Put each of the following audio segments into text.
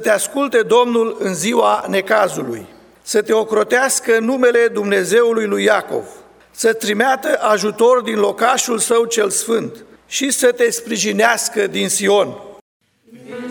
Te asculte Domnul în ziua necazului, să te ocrotească numele Dumnezeului lui Iacov, să trimeată ajutor din locașul său cel sfânt și să te sprijinească din Sion. Yeah.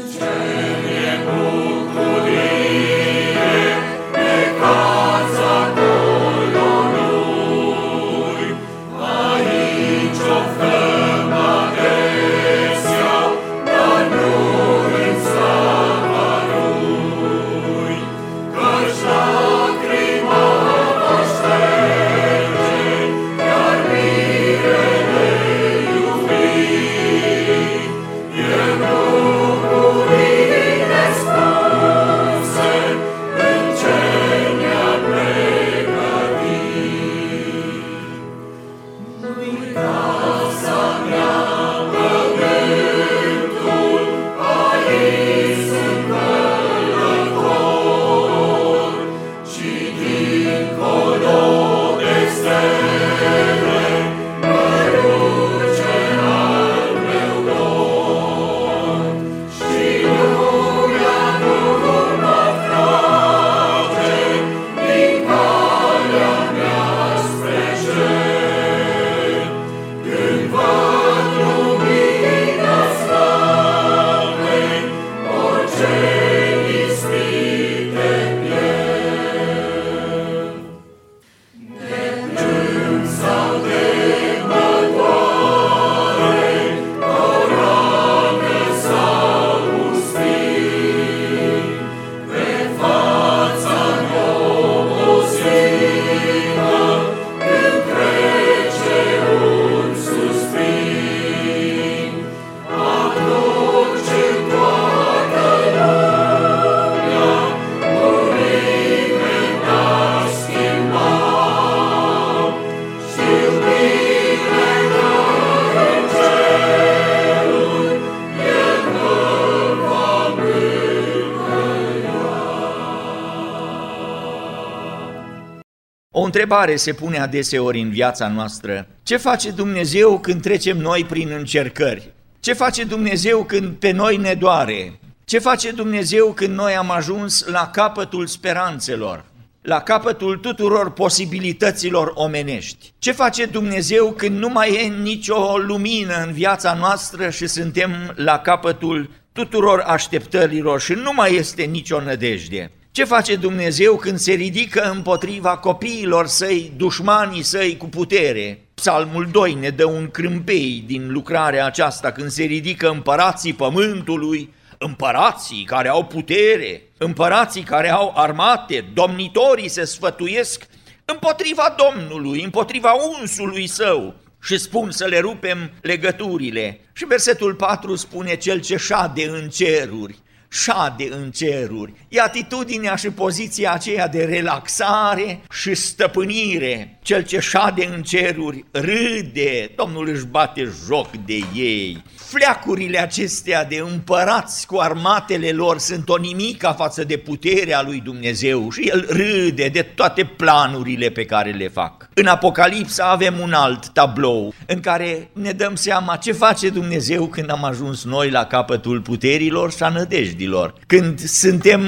Întrebare se pune adeseori în viața noastră. Ce face Dumnezeu când trecem noi prin încercări? Ce face Dumnezeu când pe noi ne doare? Ce face Dumnezeu când noi am ajuns la capătul speranțelor? la capătul tuturor posibilităților omenești. Ce face Dumnezeu când nu mai e nicio lumină în viața noastră și suntem la capătul tuturor așteptărilor și nu mai este nicio nădejde? Ce face Dumnezeu când se ridică împotriva copiilor săi, dușmanii săi cu putere? Psalmul 2 ne dă un crâmpei din lucrarea aceasta când se ridică împărații pământului, împărații care au putere, împărații care au armate, domnitorii se sfătuiesc împotriva Domnului, împotriva unsului său și spun să le rupem legăturile. Și versetul 4 spune cel ce șade în ceruri, șade în ceruri. E atitudinea și poziția aceea de relaxare și stăpânire. Cel ce șade în ceruri râde, Domnul își bate joc de ei. Fleacurile acestea de împărați cu armatele lor sunt o nimica față de puterea lui Dumnezeu și el râde de toate planurile pe care le fac. În Apocalipsa avem un alt tablou în care ne dăm seama ce face Dumnezeu când am ajuns noi la capătul puterilor și a nădejdilor. Când suntem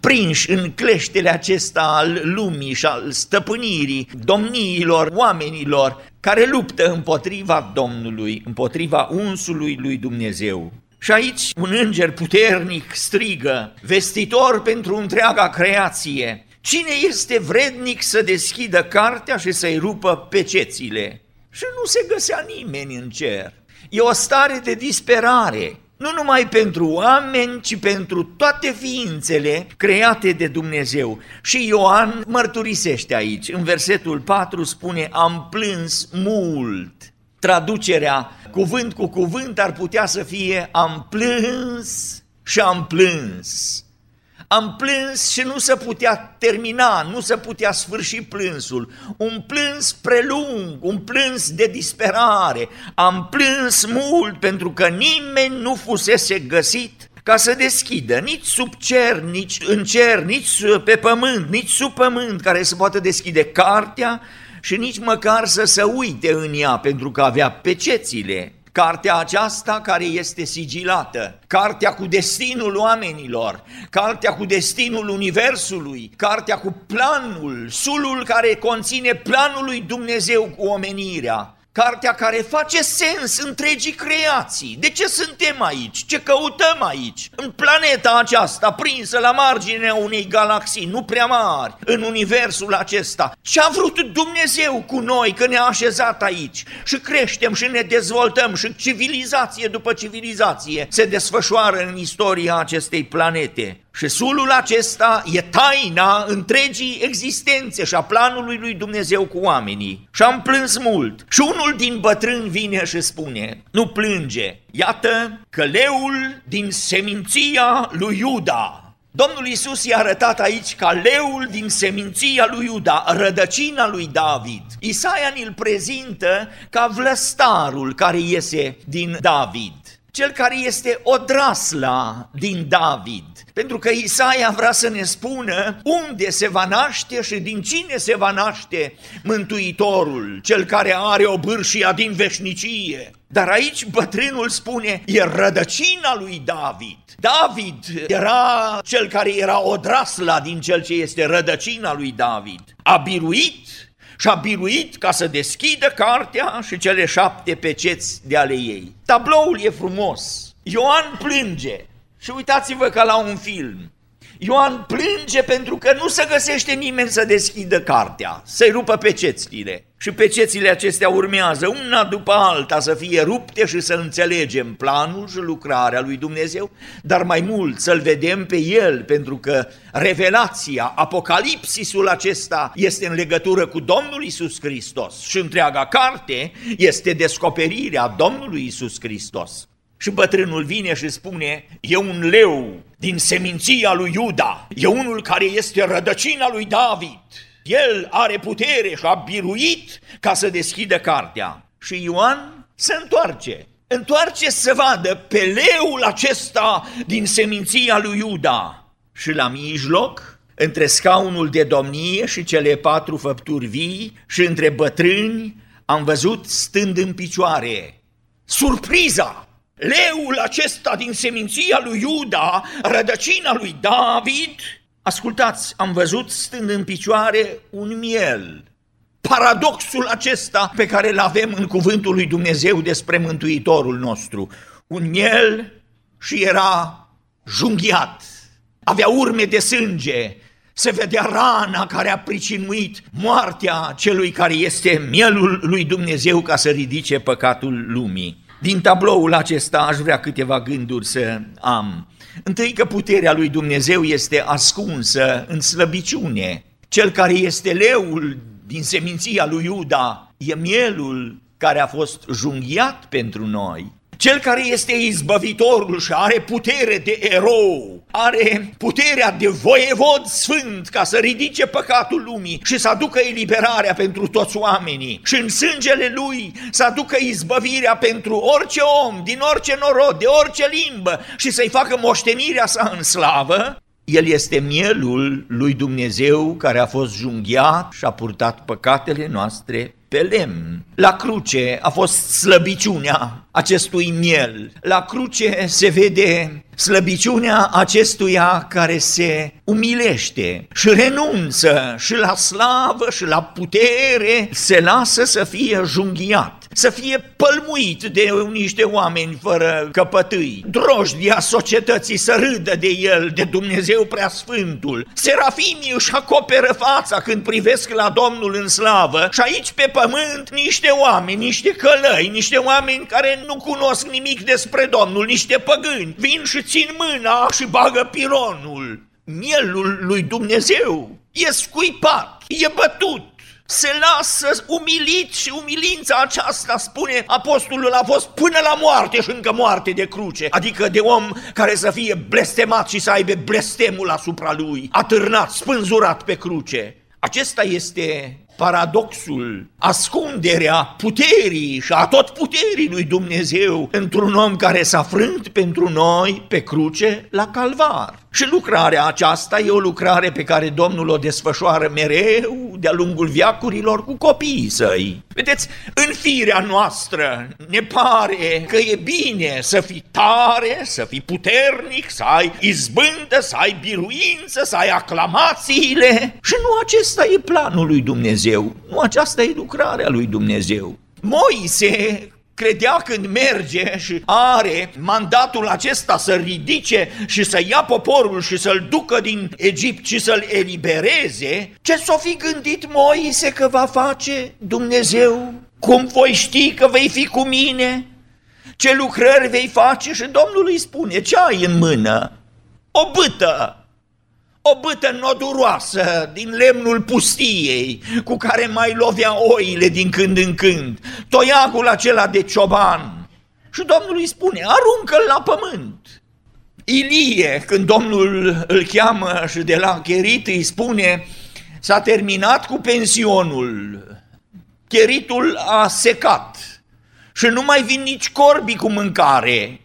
prinși în cleștele acesta al lumii și al stăpânirii, domniilor, oamenilor, care luptă împotriva Domnului, împotriva unsului lui Dumnezeu. Și aici un înger puternic strigă, vestitor pentru întreaga creație, cine este vrednic să deschidă cartea și să-i rupă pecețile? Și nu se găsea nimeni în cer. E o stare de disperare, nu numai pentru oameni, ci pentru toate ființele create de Dumnezeu. Și Ioan mărturisește aici, în versetul 4 spune, am plâns mult. Traducerea cuvânt cu cuvânt ar putea să fie, am plâns și am plâns. Am plâns și nu se putea termina, nu se putea sfârși plânsul. Un plâns prelung, un plâns de disperare. Am plâns mult pentru că nimeni nu fusese găsit ca să deschidă, nici sub cer, nici în cer, nici pe pământ, nici sub pământ, care să poată deschide cartea și nici măcar să se uite în ea, pentru că avea pecețile Cartea aceasta care este sigilată, cartea cu destinul oamenilor, cartea cu destinul universului, cartea cu planul, sulul care conține planul lui Dumnezeu cu omenirea, cartea care face sens întregii creații. De ce suntem aici? Ce căutăm aici? În planeta aceasta, prinsă la marginea unei galaxii nu prea mari, în universul acesta. Ce a vrut Dumnezeu cu noi că ne-a așezat aici? Și creștem și ne dezvoltăm și civilizație după civilizație se desfășoară în istoria acestei planete. Și sulul acesta e taina întregii existențe și a planului lui Dumnezeu cu oamenii. Și am plâns mult. Și unul din bătrâni vine și spune, nu plânge, iată că leul din seminția lui Iuda, Domnul Isus i-a arătat aici ca leul din seminția lui Iuda, rădăcina lui David. Isaia ne-l prezintă ca vlăstarul care iese din David, cel care este odrasla din David pentru că Isaia vrea să ne spună unde se va naște și din cine se va naște Mântuitorul, cel care are o bârșia din veșnicie. Dar aici bătrânul spune, e rădăcina lui David. David era cel care era odrasla din cel ce este rădăcina lui David. A biruit și a biruit ca să deschidă cartea și cele șapte peceți de ale ei. Tabloul e frumos. Ioan plânge, și uitați-vă ca la un film. Ioan plânge pentru că nu se găsește nimeni să deschidă cartea, să-i rupă pecețile. Și pecețile acestea urmează una după alta să fie rupte și să înțelegem planul și lucrarea lui Dumnezeu, dar mai mult să-L vedem pe El, pentru că revelația, apocalipsisul acesta este în legătură cu Domnul Isus Hristos și întreaga carte este descoperirea Domnului Isus Hristos. Și bătrânul vine și spune, e un leu din seminția lui Iuda, e unul care este rădăcina lui David. El are putere și a biruit ca să deschidă cartea. Și Ioan se întoarce, întoarce să vadă pe leul acesta din seminția lui Iuda. Și la mijloc, între scaunul de domnie și cele patru făpturi vii și între bătrâni am văzut stând în picioare. Surpriza! Leul acesta din seminția lui Iuda, rădăcina lui David, ascultați, am văzut stând în picioare un miel. Paradoxul acesta pe care îl avem în cuvântul lui Dumnezeu despre Mântuitorul nostru. Un miel și era junghiat, avea urme de sânge, se vedea rana care a pricinuit moartea celui care este mielul lui Dumnezeu ca să ridice păcatul lumii. Din tabloul acesta aș vrea câteva gânduri să am. Întâi că puterea lui Dumnezeu este ascunsă în slăbiciune. Cel care este leul din seminția lui Iuda e mielul care a fost junghiat pentru noi. Cel care este izbăvitorul și are putere de erou, are puterea de voievod sfânt ca să ridice păcatul lumii și să aducă eliberarea pentru toți oamenii și în sângele lui să aducă izbăvirea pentru orice om, din orice norod, de orice limbă și să-i facă moștenirea sa în slavă, el este mielul lui Dumnezeu care a fost junghiat și a purtat păcatele noastre pe lemn. La cruce a fost slăbiciunea acestui miel. La cruce se vede slăbiciunea acestuia care se umilește și renunță și la slavă și la putere, se lasă să fie junghiat să fie pălmuit de niște oameni fără căpătâi, drojdia societății să râdă de el, de Dumnezeu preasfântul. Serafimii își acoperă fața când privesc la Domnul în slavă și aici pe pământ niște oameni, niște călăi, niște oameni care nu cunosc nimic despre Domnul, niște păgâni, vin și țin mâna și bagă pironul. Mielul lui Dumnezeu e scuipat, e bătut, se lasă umilit și umilința aceasta, spune apostolul, a fost până la moarte și încă moarte de cruce, adică de om care să fie blestemat și să aibă blestemul asupra lui, atârnat, spânzurat pe cruce. Acesta este paradoxul, ascunderea puterii și a tot puterii lui Dumnezeu într-un om care s-a frânt pentru noi pe cruce la calvar. Și lucrarea aceasta e o lucrare pe care Domnul o desfășoară mereu de-a lungul viacurilor cu copiii săi. Vedeți, în firea noastră ne pare că e bine să fii tare, să fii puternic, să ai izbândă, să ai biruință, să ai aclamațiile. Și nu acesta e planul lui Dumnezeu, nu aceasta e lucrarea lui Dumnezeu. Moise credea când merge și are mandatul acesta să ridice și să ia poporul și să-l ducă din Egipt și să-l elibereze, ce s-o fi gândit Moise că va face Dumnezeu? Cum voi ști că vei fi cu mine? Ce lucrări vei face? Și Domnul îi spune, ce ai în mână? O bâtă o bâtă noduroasă din lemnul pustiei cu care mai lovea oile din când în când, toiagul acela de cioban. Și Domnul îi spune, aruncă-l la pământ. Ilie, când Domnul îl cheamă și de la Cherit îi spune, s-a terminat cu pensionul, cheritul a secat și nu mai vin nici corbii cu mâncare,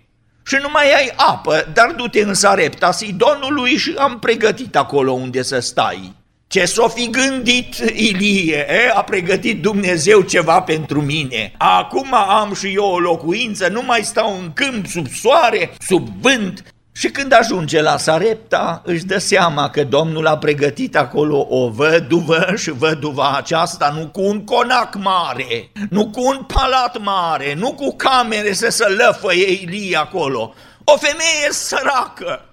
și nu mai ai apă, dar du-te în Sarepta Sidonului și am pregătit acolo unde să stai. Ce s-o fi gândit Ilie, e? a pregătit Dumnezeu ceva pentru mine. Acum am și eu o locuință, nu mai stau în câmp sub soare, sub vânt, și când ajunge la Sarepta, își dă seama că Domnul a pregătit acolo o văduvă și văduva aceasta nu cu un conac mare, nu cu un palat mare, nu cu camere să se lăfăie Ilie acolo. O femeie săracă,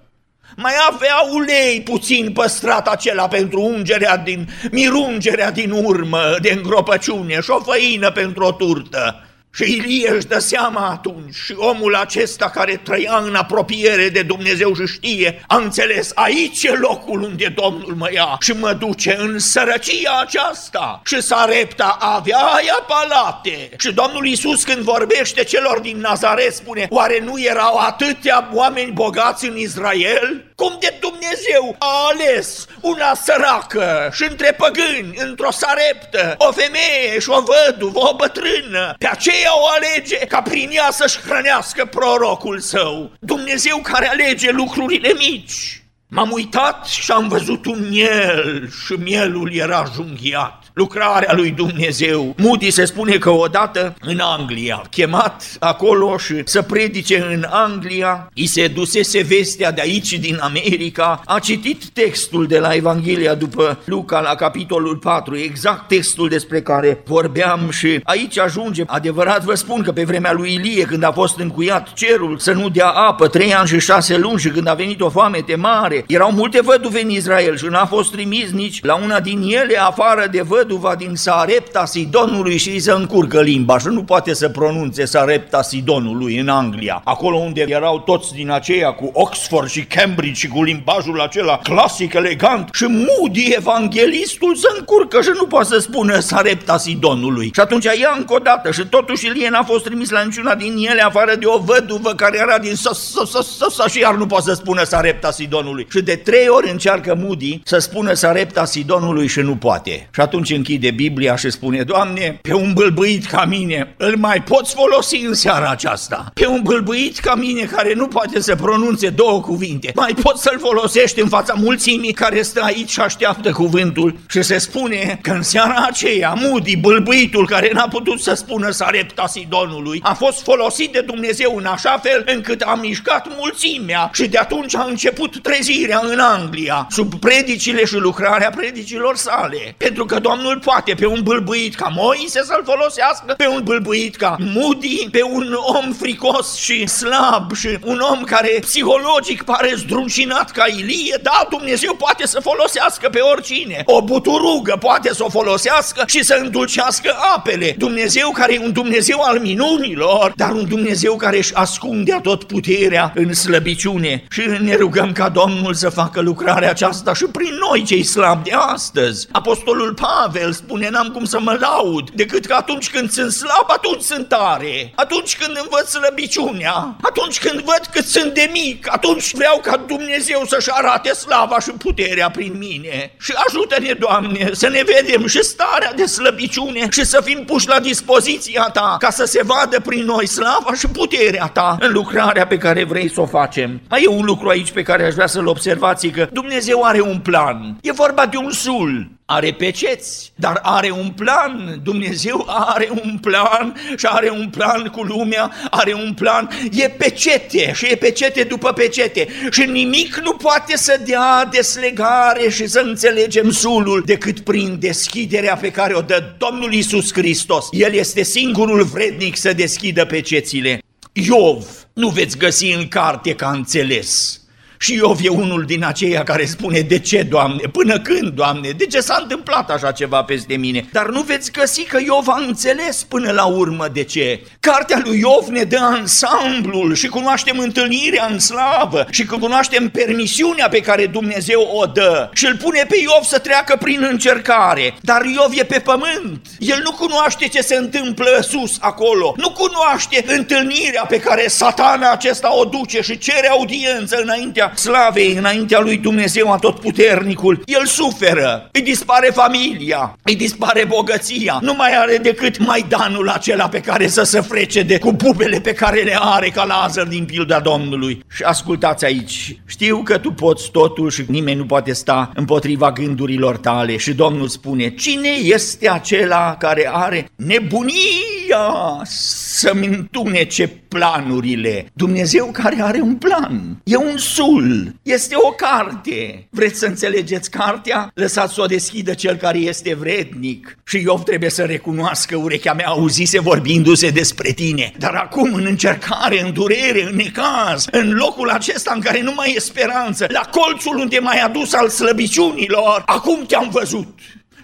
mai avea ulei puțin păstrat acela pentru ungerea din, mirungerea din urmă de îngropăciune și o făină pentru o turtă. Și Ilie își dă seama atunci și omul acesta care trăia în apropiere de Dumnezeu și știe, a înțeles, aici e locul unde Domnul mă ia și mă duce în sărăcia aceasta. Și Sarepta avea ea palate. Și Domnul Iisus când vorbește celor din Nazaret spune, oare nu erau atâtea oameni bogați în Israel? Cum de Dumnezeu a ales una săracă și între păgâni, într-o sareptă, o femeie și o văduvă, o bătrână, pe aceea o alege ca prin ea să-și hrănească prorocul său. Dumnezeu care alege lucrurile mici. M-am uitat și am văzut un miel și mielul era junghiat lucrarea lui Dumnezeu. Moody se spune că odată în Anglia, chemat acolo și să predice în Anglia, îi se dusese vestea de aici din America, a citit textul de la Evanghelia după Luca la capitolul 4, exact textul despre care vorbeam și aici ajunge. Adevărat vă spun că pe vremea lui Ilie, când a fost încuiat cerul să nu dea apă, trei ani și șase luni și când a venit o foamete mare, erau multe văduve în Israel și n-a fost trimis nici la una din ele afară de văduve văduva din Sarepta Sidonului și îi se încurcă limba și nu poate să pronunțe Sarepta Sidonului în Anglia, acolo unde erau toți din aceia cu Oxford și Cambridge și cu limbajul acela clasic, elegant și Moody, evanghelistul, se încurcă și nu poate să spună Sarepta Sidonului. Și atunci ia încă o dată și totuși Ilie n-a fost trimis la niciuna din ele afară de o văduvă care era din sa și iar nu poate să spună Sarepta Sidonului. Și de trei ori încearcă Moody să spună Sarepta Sidonului și nu poate. Și atunci închide Biblia și spune, Doamne, pe un bâlbâit ca mine, îl mai poți folosi în seara aceasta? Pe un bâlbâit ca mine care nu poate să pronunțe două cuvinte, mai poți să-l folosești în fața mulțimii care stă aici și așteaptă cuvântul și se spune că în seara aceea, Mudi, bâlbâitul care n-a putut să spună Sarepta Sidonului, a fost folosit de Dumnezeu în așa fel încât a mișcat mulțimea și de atunci a început trezirea în Anglia, sub predicile și lucrarea predicilor sale. Pentru că Domnul Domnul poate pe un bâlbâit ca Moise să-l folosească, pe un bâlbâit ca Moody, pe un om fricos și slab și un om care psihologic pare zdruncinat ca Ilie, da, Dumnezeu poate să folosească pe oricine. O buturugă poate să o folosească și să îndulcească apele. Dumnezeu care e un Dumnezeu al minunilor, dar un Dumnezeu care își ascunde tot puterea în slăbiciune. Și ne rugăm ca Domnul să facă lucrarea aceasta și prin noi cei slabi de astăzi. Apostolul Pavel el spune, n-am cum să mă laud, decât că atunci când sunt slab, atunci sunt tare. Atunci când învăț slăbiciunea, atunci când văd cât sunt de mic, atunci vreau ca Dumnezeu să-și arate slava și puterea prin mine. Și ajută-ne, Doamne, să ne vedem și starea de slăbiciune și să fim puși la dispoziția Ta, ca să se vadă prin noi slava și puterea Ta în lucrarea pe care vrei să o facem. Mai e un lucru aici pe care aș vrea să-l observați, că Dumnezeu are un plan. E vorba de un sul are peceți, dar are un plan. Dumnezeu are un plan și are un plan cu lumea, are un plan. E pecete și e pecete după pecete și nimic nu poate să dea deslegare și să înțelegem sulul decât prin deschiderea pe care o dă Domnul Isus Hristos. El este singurul vrednic să deschidă pecețile. Iov, nu veți găsi în carte ca înțeles și Iov e unul din aceia care spune, de ce, Doamne? Până când, Doamne? De ce s-a întâmplat așa ceva peste mine? Dar nu veți găsi că Iov a înțeles până la urmă de ce. Cartea lui Iov ne dă ansamblul și cunoaștem întâlnirea în slavă și cunoaștem permisiunea pe care Dumnezeu o dă și îl pune pe Iov să treacă prin încercare. Dar Iov e pe pământ. El nu cunoaște ce se întâmplă sus acolo. Nu cunoaște întâlnirea pe care satana acesta o duce și cere audiență înaintea slavei înaintea lui Dumnezeu atotputernicul, el suferă, îi dispare familia, îi dispare bogăția, nu mai are decât maidanul acela pe care să se frece de cu bubele pe care le are ca Lazar din pilda Domnului. Și ascultați aici, știu că tu poți totul și nimeni nu poate sta împotriva gândurilor tale și Domnul spune, cine este acela care are nebunia să-mi întunece planurile? Dumnezeu care are un plan, e un sul Duhul este o carte. Vreți să înțelegeți cartea? Lăsați să o deschidă cel care este vrednic. Și Iov trebuie să recunoască, urechea mea auzise vorbindu-se despre tine. Dar acum, în încercare, în durere, în necaz, în locul acesta în care nu mai e speranță, la colțul unde m-ai adus al slăbiciunilor, acum te-am văzut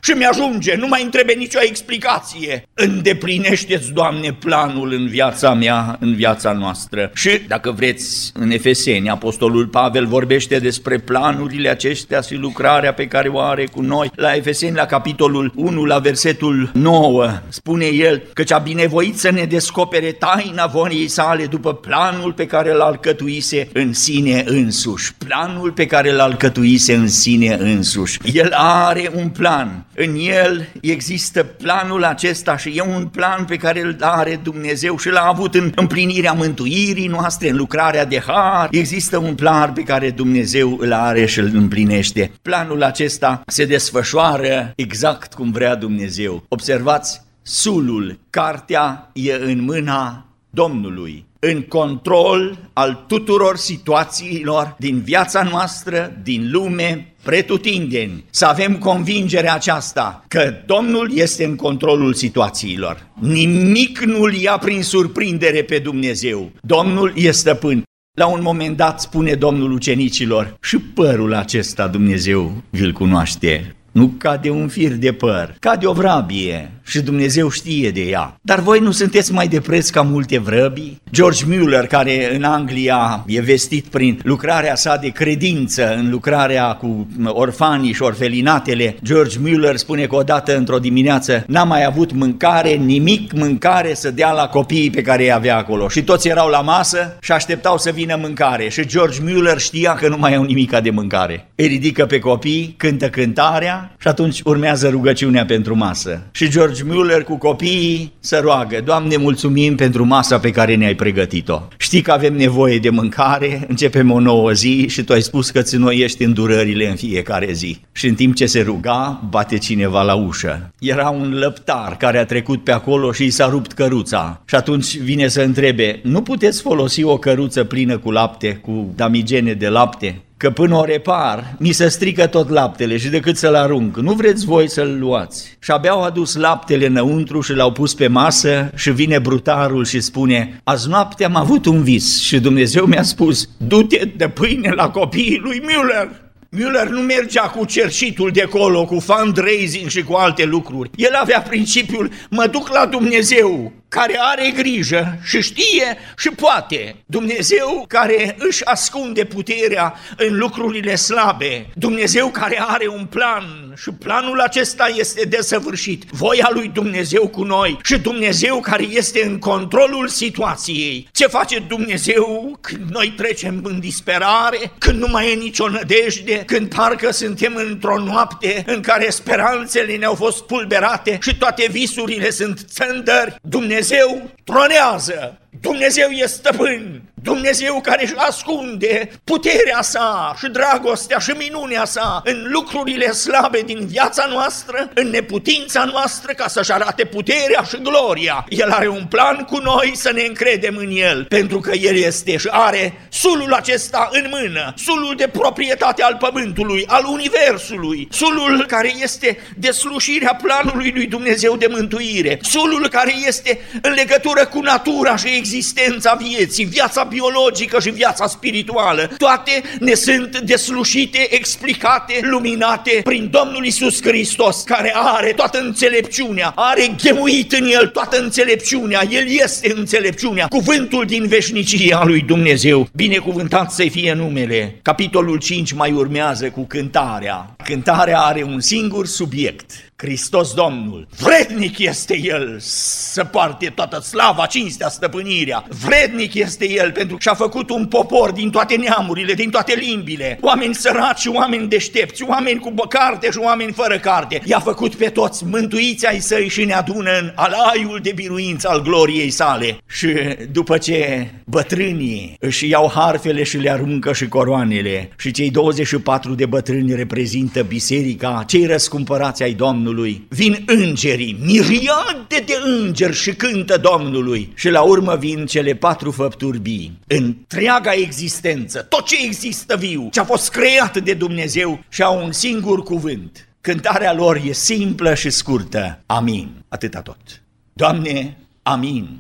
și mi-ajunge, nu mai întrebe nicio explicație. Îndeplinește-ți, Doamne, planul în viața mea, în viața noastră. Și, dacă vreți, în Efeseni, Apostolul Pavel vorbește despre planurile acestea și lucrarea pe care o are cu noi. La Efeseni, la capitolul 1, la versetul 9, spune el că a binevoit să ne descopere taina voiei sale după planul pe care l-a alcătuise în sine însuși. Planul pe care l-a alcătuise în sine însuși. El are un plan În el există planul acesta și e un plan pe care îl are Dumnezeu și l-a avut în împlinirea mântuirii noastre, în lucrarea de har. Există un plan pe care Dumnezeu îl are și îl împlinește. Planul acesta se desfășoară exact cum vrea Dumnezeu. Observați, sulul, cartea e în mâna Domnului în control al tuturor situațiilor din viața noastră, din lume, pretutindeni, să avem convingerea aceasta că Domnul este în controlul situațiilor. Nimic nu-L ia prin surprindere pe Dumnezeu. Domnul este stăpân. La un moment dat spune Domnul ucenicilor, și părul acesta Dumnezeu îl cunoaște nu ca de un fir de păr, ca de o vrabie și Dumnezeu știe de ea. Dar voi nu sunteți mai de preț ca multe vrăbii? George Mueller, care în Anglia e vestit prin lucrarea sa de credință, în lucrarea cu orfanii și orfelinatele, George Mueller spune că odată într-o dimineață n-a mai avut mâncare, nimic mâncare să dea la copiii pe care îi avea acolo. Și toți erau la masă și așteptau să vină mâncare. Și George Mueller știa că nu mai au nimic de mâncare. Îi ridică pe copii, cântă cântarea și atunci urmează rugăciunea pentru masă. Și George Mueller cu copiii să roagă, Doamne, mulțumim pentru masa pe care ne-ai pregătit-o. Știi că avem nevoie de mâncare, începem o nouă zi și tu ai spus că ți ești îndurările în fiecare zi. Și în timp ce se ruga, bate cineva la ușă. Era un lăptar care a trecut pe acolo și i s-a rupt căruța. Și atunci vine să întrebe, nu puteți folosi o căruță plină cu lapte, cu damigene de lapte? Că până o repar, mi se strică tot laptele și decât să-l arunc, nu vreți voi să-l luați. Și abia au adus laptele înăuntru și l-au pus pe masă și vine brutarul și spune, azi noapte am avut un vis și Dumnezeu mi-a spus, du-te de pâine la copiii lui Müller. Müller nu mergea cu cerșitul de acolo, cu fundraising și cu alte lucruri. El avea principiul, mă duc la Dumnezeu, care are grijă și știe și poate. Dumnezeu care își ascunde puterea în lucrurile slabe. Dumnezeu care are un plan și planul acesta este desăvârșit. Voia lui Dumnezeu cu noi și Dumnezeu care este în controlul situației. Ce face Dumnezeu când noi trecem în disperare, când nu mai e nicio nădejde, când parcă suntem într-o noapte în care speranțele ne-au fost pulberate și toate visurile sunt țândări? Dumnezeu Dumnezeu tronează, Dumnezeu e stăpân, Dumnezeu care își ascunde puterea sa și dragostea și minunea sa în lucrurile slabe din viața noastră, în neputința noastră ca să-și arate puterea și gloria. El are un plan cu noi să ne încredem în El, pentru că El este și are sulul acesta în mână, sulul de proprietate al pământului, al universului, sulul care este deslușirea planului lui Dumnezeu de mântuire, sulul care este în legătură cu natura și existența vieții, viața biologică și viața spirituală, toate ne sunt deslușite, explicate, luminate prin Domnul Isus Hristos, care are toată înțelepciunea, are ghemuit în El toată înțelepciunea, El este înțelepciunea, cuvântul din veșnicia lui Dumnezeu, binecuvântat să fie numele. Capitolul 5 mai urmează cu cântarea. Cântarea are un singur subiect, Hristos Domnul, vrednic este El să poarte toată slava, cinstea, stăpânirea. Vrednic este El pentru că și-a făcut un popor din toate neamurile, din toate limbile. Oameni săraci și oameni deștepți, oameni cu carte și oameni fără carte. I-a făcut pe toți mântuiți ai săi și ne adună în alaiul de biruință al gloriei sale. Și după ce bătrânii își iau harfele și le aruncă și coroanele și cei 24 de bătrâni reprezintă biserica, cei răscumpărați ai Domnului, Domnului, vin îngerii, miriade de îngeri și cântă Domnului și la urmă vin cele patru făpturi bii. Întreaga existență, tot ce există viu, ce a fost creat de Dumnezeu și au un singur cuvânt. Cântarea lor e simplă și scurtă. Amin. Atâta tot. Doamne, amin.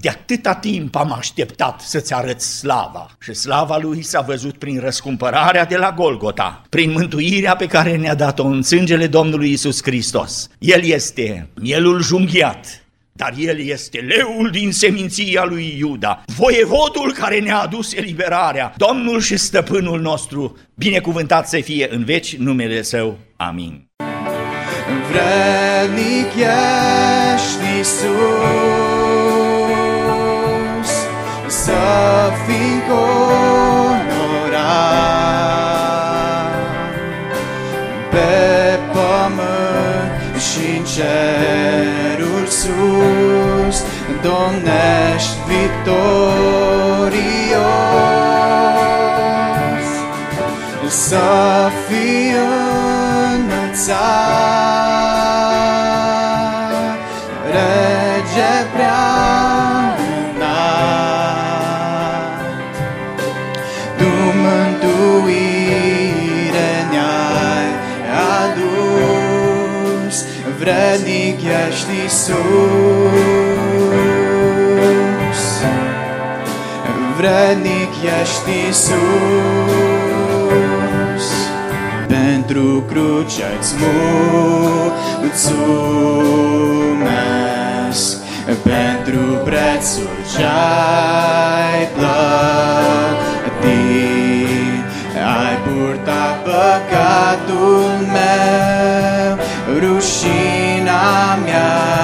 De atâta timp am așteptat să-ți arăt slava și slava lui s-a văzut prin răscumpărarea de la Golgota, prin mântuirea pe care ne-a dat-o în sângele Domnului Isus Hristos. El este mielul junghiat, dar el este leul din seminția lui Iuda, voievodul care ne-a adus eliberarea, Domnul și stăpânul nostru, binecuvântat să fie în veci numele Său. Amin. Vrednic ești, Iisus, Iisus, vrednic ești Iisus, pentru cruce-ți mulțumesc, pentru prețul ce-ai plătit, ai purtat păcatul meu, rușina mea,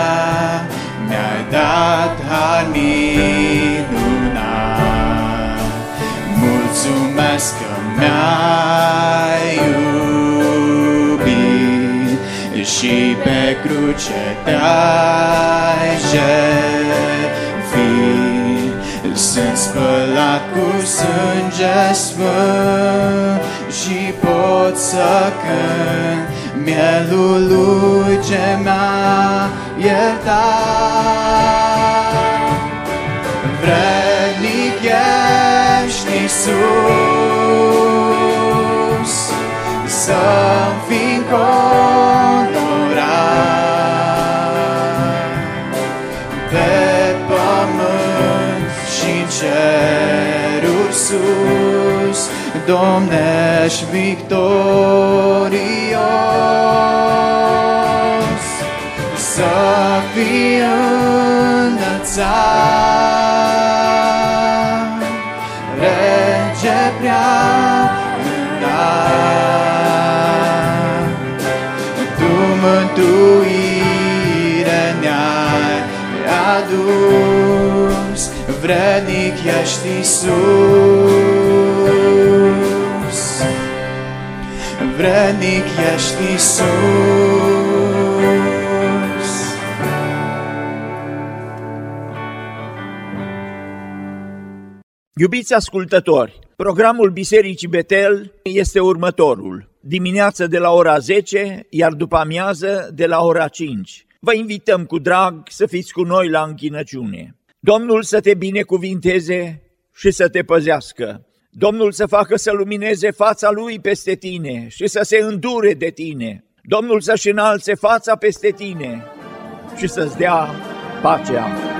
pe cruce te-ai jertfit. Sunt spălat cu sânge sfânt și pot să cânt mielul lui ce mi-a iertat. Vrednic ești Iisus, să-mi fii domnești victorios, să fii înălțat, rege prea înalt. Tu mântuire ne-ai adus, vrednic ești Iisus, vrednic ești Iisus. Iubiți ascultători, programul Bisericii Betel este următorul. Dimineață de la ora 10, iar după amiază de la ora 5. Vă invităm cu drag să fiți cu noi la închinăciune. Domnul să te binecuvinteze și să te păzească. Domnul să facă să lumineze fața Lui peste tine și să se îndure de tine. Domnul să-și înalțe fața peste tine și să-ți dea pacea.